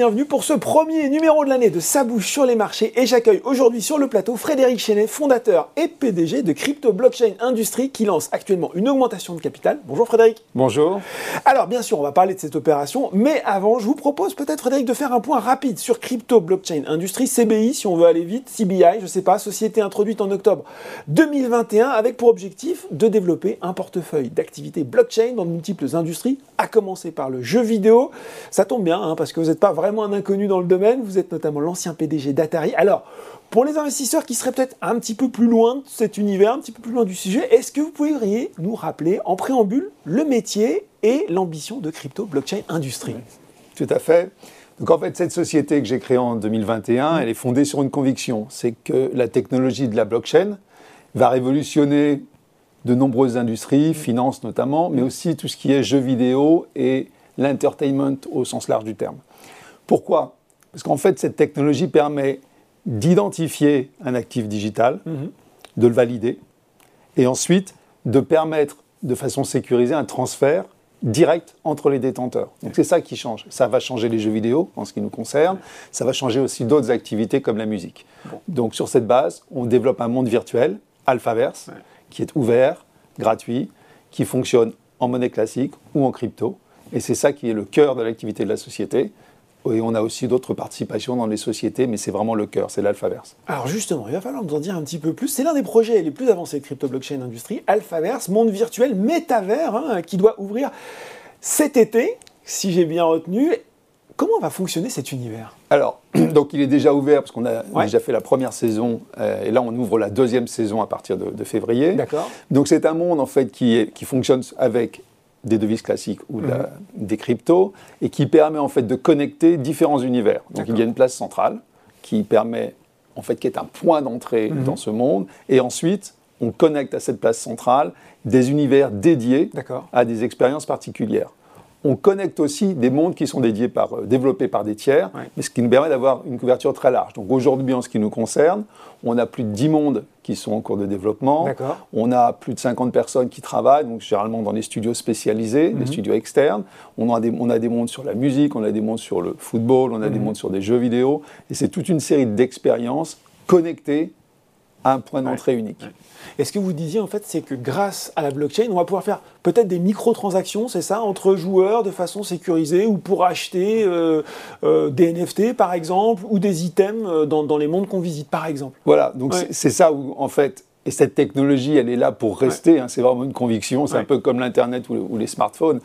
bienvenue pour ce premier numéro de l'année de Sa bouche sur les marchés et j'accueille aujourd'hui sur le plateau Frédéric Chenet, fondateur et PDG de Crypto Blockchain Industry qui lance actuellement une augmentation de capital. Bonjour Frédéric. Bonjour. Alors bien sûr, on va parler de cette opération, mais avant, je vous propose peut-être Frédéric de faire un point rapide sur Crypto Blockchain Industry, CBI si on veut aller vite, CBI, je sais pas, société introduite en octobre 2021 avec pour objectif de développer un portefeuille d'activités blockchain dans de multiples industries, à commencer par le jeu vidéo. Ça tombe bien hein, parce que vous n'êtes pas vraiment un inconnu dans le domaine, vous êtes notamment l'ancien PDG d'Atari. Alors, pour les investisseurs qui seraient peut-être un petit peu plus loin de cet univers, un petit peu plus loin du sujet, est-ce que vous pourriez nous rappeler en préambule le métier et l'ambition de Crypto Blockchain Industry Tout à fait. Donc en fait, cette société que j'ai créée en 2021, elle est fondée sur une conviction, c'est que la technologie de la blockchain va révolutionner de nombreuses industries, finances notamment, mais aussi tout ce qui est jeux vidéo et l'entertainment au sens large du terme. Pourquoi? Parce qu'en fait, cette technologie permet d'identifier un actif digital, mhm. de le valider, et ensuite de permettre de façon sécurisée un transfert direct entre les détenteurs. Donc c'est ça qui change. Ça va changer les jeux vidéo en ce qui nous concerne, ça va changer aussi d'autres activités comme la musique. Donc sur cette base, on développe un monde virtuel, Alphaverse, qui est ouvert, gratuit, qui fonctionne en monnaie classique ou en crypto. Et c'est ça qui est le cœur de l'activité de la société. Et on a aussi d'autres participations dans les sociétés, mais c'est vraiment le cœur, c'est l'Alphaverse. Alors justement, il va falloir nous en dire un petit peu plus. C'est l'un des projets les plus avancés de crypto blockchain industrie, Alphaverse, monde virtuel, métavers, hein, qui doit ouvrir cet été, si j'ai bien retenu. Comment va fonctionner cet univers? Alors, donc il est déjà ouvert parce qu'on a déjà fait la première saison euh, et là on ouvre la deuxième saison à partir de, février. D'accord. Donc c'est un monde en fait qui, qui fonctionne avec des devises classiques ou mhm. des cryptos et qui permet en fait de connecter différents univers. Donc il y a une place centrale qui permet en fait qui est un point d'entrée mhm. dans ce monde et ensuite on connecte à cette place centrale des univers dédiés à des expériences particulières on connecte aussi des mondes qui sont dédiés par, euh, développés par des tiers, mais ce qui nous permet d'avoir une couverture très large. Donc aujourd'hui, en ce qui nous concerne, on a plus de 10 mondes qui sont en cours de développement. On a plus de 50 personnes qui travaillent, donc généralement dans des studios spécialisés, des mhm. studios externes. On a, des, on a des mondes sur la musique, on a des mondes sur le football, on a des mhm. mondes sur des jeux vidéo. Et c'est toute une série d'expériences connectées à un point d'entrée unique. Et ce que vous disiez, en fait, c'est que grâce à la blockchain, on va pouvoir faire peut-être des microtransactions, c'est ça, entre joueurs de façon sécurisée ou pour acheter euh, euh, des NFT, par exemple, ou des items euh, dans, les mondes qu'on visite, par exemple. Voilà, donc c'est ça où, en fait, et cette technologie, elle est là pour rester, hein, c'est vraiment une conviction, c'est un peu comme l'Internet ou, les smartphones.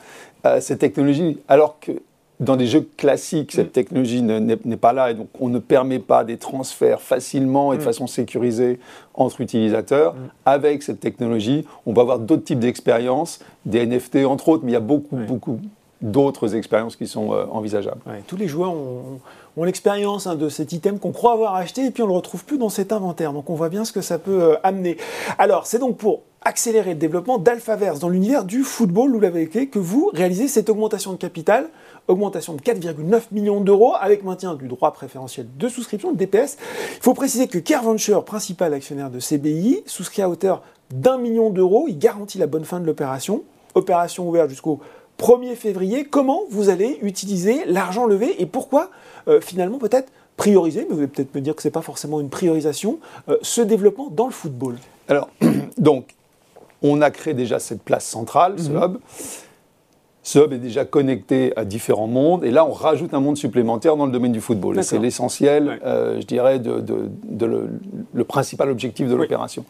cette technologie, alors que dans des jeux classiques, cette mm. technologie n'est pas là et donc on ne permet pas des transferts facilement et de mm. façon sécurisée entre utilisateurs. Mm. Avec cette technologie, on va avoir d'autres types d'expériences, des NFT entre autres, mais il y a beaucoup, beaucoup d'autres expériences qui sont euh, envisageables. tous les joueurs ont, l'expérience hein, de cet item qu'on croit avoir acheté et puis on ne le retrouve plus dans cet inventaire. Donc on voit bien ce que ça peut euh, amener. Alors c'est donc pour accélérer le développement d'Alphaverse dans l'univers du football, vous l'avez écrit, que vous réalisez cette augmentation de capital augmentation de 4,9 millions d'euros avec maintien du droit préférentiel de souscription, le DPS. Il faut préciser que Venture, principal actionnaire de CBI, souscrit à hauteur d'un million d'euros. Il garantit la bonne fin de l'opération. Opération ouverte jusqu'au 1er février. Comment vous allez utiliser l'argent levé et pourquoi euh, finalement peut-être prioriser, mais vous allez peut-être me dire que ce n'est pas forcément une priorisation, euh, ce développement dans le football Alors, donc, on a créé déjà cette place centrale, ce mhm. hub. Ce hub est déjà connecté à différents mondes, et là on rajoute un monde supplémentaire dans le domaine du football. C'est l'essentiel, euh, je dirais, de, le, principal objectif de l'opération.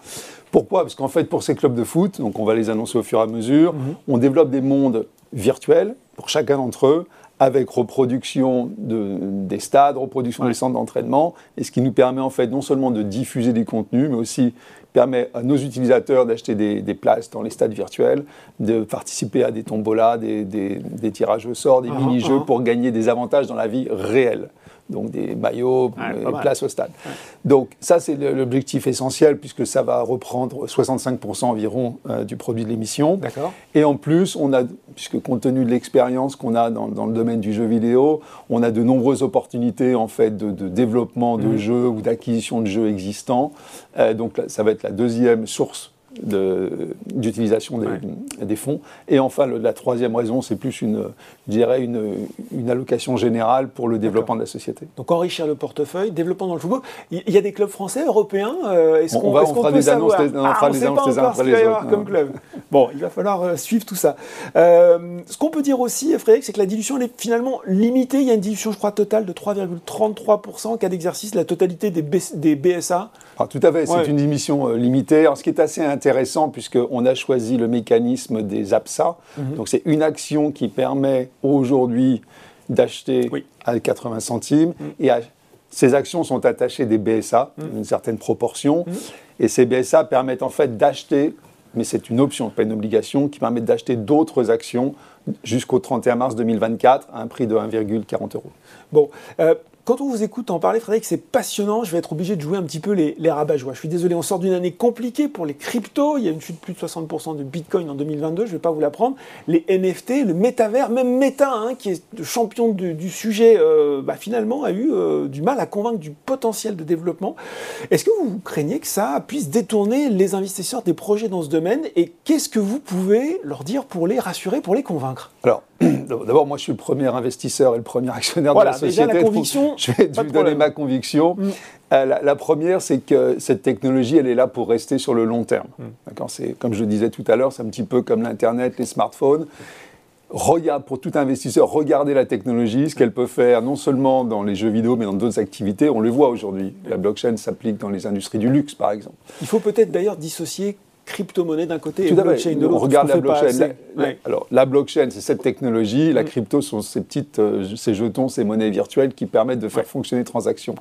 Pourquoi? Parce qu'en fait, pour ces clubs de foot, donc on va les annoncer au fur et à mesure, mhm. on développe des mondes virtuels pour chacun d'entre eux, avec reproduction de, des stades, reproduction des centres d'entraînement, et ce qui nous permet en fait non seulement de diffuser des contenus, mais aussi permet à nos utilisateurs d'acheter des, places dans les stades virtuels, de participer à des tombolas, des, des tirages au sort, des ah, mini-jeux ah. pour gagner des avantages dans la vie réelle donc des maillots, des places au stade. Donc ça, c'est l'objectif essentiel puisque ça va reprendre 65% environ euh, du produit de l'émission. Et en plus, on a, puisque compte tenu de l'expérience qu'on a dans, le domaine du jeu vidéo, on a de nombreuses opportunités en fait de, développement de mmh. jeux ou d'acquisition de jeux existants. Euh, donc ça va être la deuxième source d'utilisation des, fonds. Et enfin, la troisième raison, c'est plus une, je dirais une, une, allocation générale pour le développement de la société. Donc enrichir le portefeuille, développement dans le football. Il y a des clubs français, européens euh, Est-ce qu'on on, fera des annonces, on ah, fera des annonces après les autres. Comme club. bon, il va falloir euh, suivre tout ça. Euh, ce qu'on peut dire aussi, Frédéric, c'est que la dilution elle est finalement limitée. Il y a une dilution, je crois, totale de 3,33% en cas d'exercice, la totalité des, des BSA. Ah, tout à fait, c'est une émission limitée. Alors, ce qui est assez intéressant, puisqu'on a choisi le mécanisme des APSA, mhm. donc c'est une action qui permet aujourd'hui d'acheter à 80 centimes mhm. et ces actions sont attachées des BSA, mhm. une certaine proportion, et ces BSA permettent en fait d'acheter, mais c'est une option, pas une obligation, qui permet d'acheter d'autres actions jusqu'au 31 mars 2024 à un prix de 1,40 euros. Bon, euh, quand on vous écoute en parler, Frédéric, c'est passionnant. Je vais être obligé de jouer un petit peu les, les rabat-joie. Je suis désolé, on sort d'une année compliquée pour les cryptos. Il y a une chute de plus de 60% de Bitcoin en 2022, je ne vais pas vous l'apprendre. Les NFT, le métavers, même Meta, hein, qui est champion du sujet, euh, bah, finalement a eu euh, du mal à convaincre du potentiel de développement. Est-ce que vous craignez que ça puisse détourner les investisseurs des projets dans ce domaine? Et qu'est-ce que vous pouvez leur dire pour les rassurer, pour les convaincre? Alors, d'abord, moi je suis le premier investisseur et le premier actionnaire de la société. Déjà, la conviction, je vais vous donner ma conviction. Mm. Euh, la, première, c'est que cette technologie, elle est là pour rester sur le long terme. Mm. C'est comme je le disais tout à l'heure, c'est un petit peu comme l'internet, les smartphones. Regarde, pour tout investisseur, regardez la technologie, ce qu'elle peut faire, non seulement dans les jeux vidéo, mais dans d'autres activités. On le voit aujourd'hui. La blockchain s'applique dans les industries du luxe, par exemple. Il faut peut-être d'ailleurs dissocier crypto-monnaie d'un côté et blockchain de l'autre. On regarde la blockchain. alors, la blockchain, c'est cette technologie. La mm. crypto sont ces petites, euh, ces jetons, ces monnaies virtuelles qui permettent de faire fonctionner les transactions.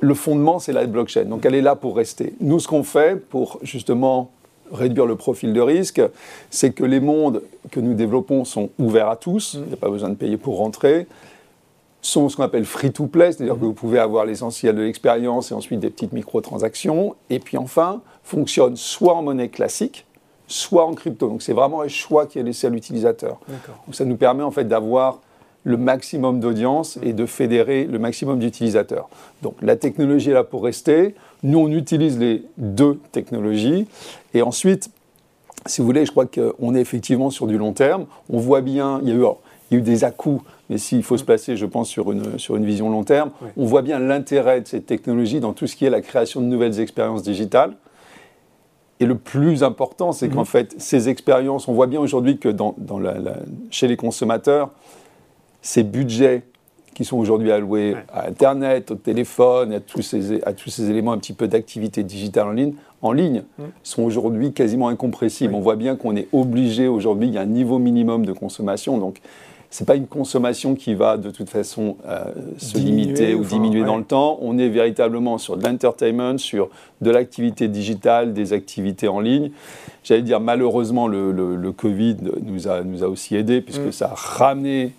Le fondement, c'est la blockchain. Donc, elle est là pour rester. Nous, ce qu'on fait pour justement réduire le profil de risque, c'est que les mondes que nous développons sont ouverts à tous. Mm. Il n'y a pas besoin de payer pour rentrer sont ce qu'on appelle free-to-play, c'est-à-dire mm. que vous pouvez avoir l'essentiel de l'expérience et ensuite des petites microtransactions. Et puis enfin, fonctionne soit en monnaie classique, soit en crypto. Donc c'est vraiment un choix qui est laissé à l'utilisateur. Donc ça nous permet en fait d'avoir le maximum d'audience et de fédérer le maximum d'utilisateurs. Donc la technologie est là pour rester. Nous, on utilise les deux technologies. Et ensuite, si vous voulez, je crois qu'on est effectivement sur du long terme. On voit bien, il y a eu, il y a eu des à-coups, mais s'il faut se placer, je pense, sur une, sur une vision long terme, on voit bien l'intérêt de cette technologie dans tout ce qui est la création de nouvelles expériences digitales. Et le plus important, c'est qu'en mhm. fait, ces expériences, on voit bien aujourd'hui que dans, chez les consommateurs, ces budgets qui sont aujourd'hui alloués à Internet, au téléphone, à tous ces, à tous ces éléments un petit peu d'activité digitale en ligne, en ligne mhm. sont aujourd'hui quasiment incompressibles. On voit bien qu'on est obligé aujourd'hui, il y a un niveau minimum de consommation. Donc, c'est pas une consommation qui va de toute façon euh, se limiter ou diminuer dans le temps. On est véritablement sur de l'entertainment, sur de l'activité digitale, des activités en ligne. J'allais dire malheureusement le, le, Covid nous a, nous a aussi aidé puisque mm. ça a ramené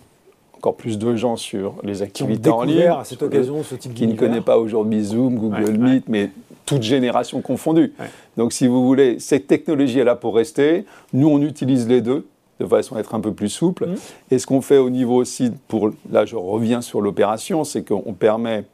encore plus de gens sur les activités en ligne. à cette occasion ce type Qui ne connaît pas aujourd'hui Zoom, Google Meet, mais toute génération confondue. Donc si vous voulez, cette technologie est là pour rester. Nous, on utilise les deux de façon à être un peu plus souple. Mmh. Et ce qu'on fait au niveau aussi, pour, là je reviens sur l'opération, c'est qu'on permet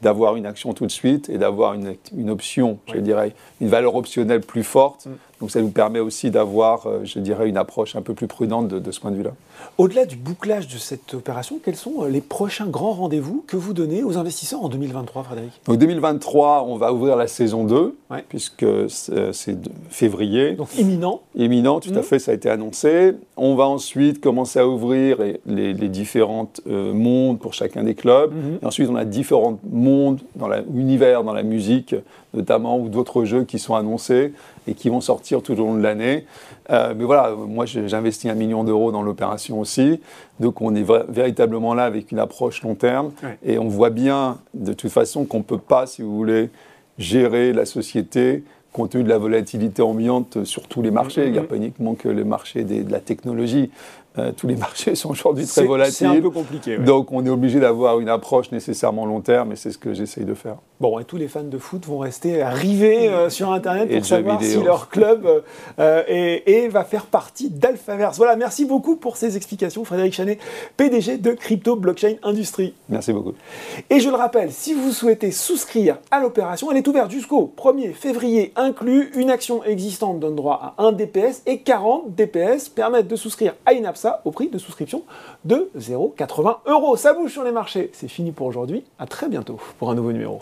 d'avoir une action tout de suite et d'avoir une, une, option, je dirais, une valeur optionnelle plus forte. Mmh. Donc ça nous permet aussi d'avoir, euh, je dirais, une approche un peu plus prudente de, ce point de vue-là. Au-delà du bouclage de cette opération, quels sont euh, les prochains grands rendez-vous que vous donnez aux investisseurs en 2023, Frédéric? Donc 2023, on va ouvrir la saison 2, puisque c'est février. Donc imminent Imminent, tout à mmh. fait, ça a été annoncé. On va ensuite commencer à ouvrir les, les différents euh, mondes pour chacun des clubs. Mmh. Et ensuite, on a différents mondes, dans l'univers, dans la musique notamment, ou d'autres jeux qui sont annoncés et qui vont sortir tout au long de l'année. Euh, mais voilà, moi j'investis un million d'euros dans l'opération aussi, donc on est véritablement là avec une approche long terme, et on voit bien de toute façon qu'on ne peut pas, si vous voulez, gérer la société compte tenu de la volatilité ambiante sur tous les marchés. Il n'y a mm-hmm. pas uniquement que le marché de la technologie, Euh, tous les marchés sont aujourd'hui très volatiles. C'est un peu compliqué. Donc on est obligé d'avoir une approche nécessairement long terme et c'est ce que j'essaye de faire. Bon, et tous les fans de foot vont rester rivés euh, sur Internet pour savoir si leur club euh, est, va faire partie d'Alphaverse. Voilà, merci beaucoup pour ces explications, Frédéric Chanet, PDG de Crypto Blockchain Industrie. Merci beaucoup. Et je le rappelle, si vous souhaitez souscrire à l'opération, elle est ouverte jusqu'au 1er février inclus. Une action existante donne droit à 1 DPS et 40 DPS permettent de souscrire à une au prix de souscription de 0,80 euros. Ça bouge sur les marchés. C'est fini pour aujourd'hui. À très bientôt pour un nouveau numéro.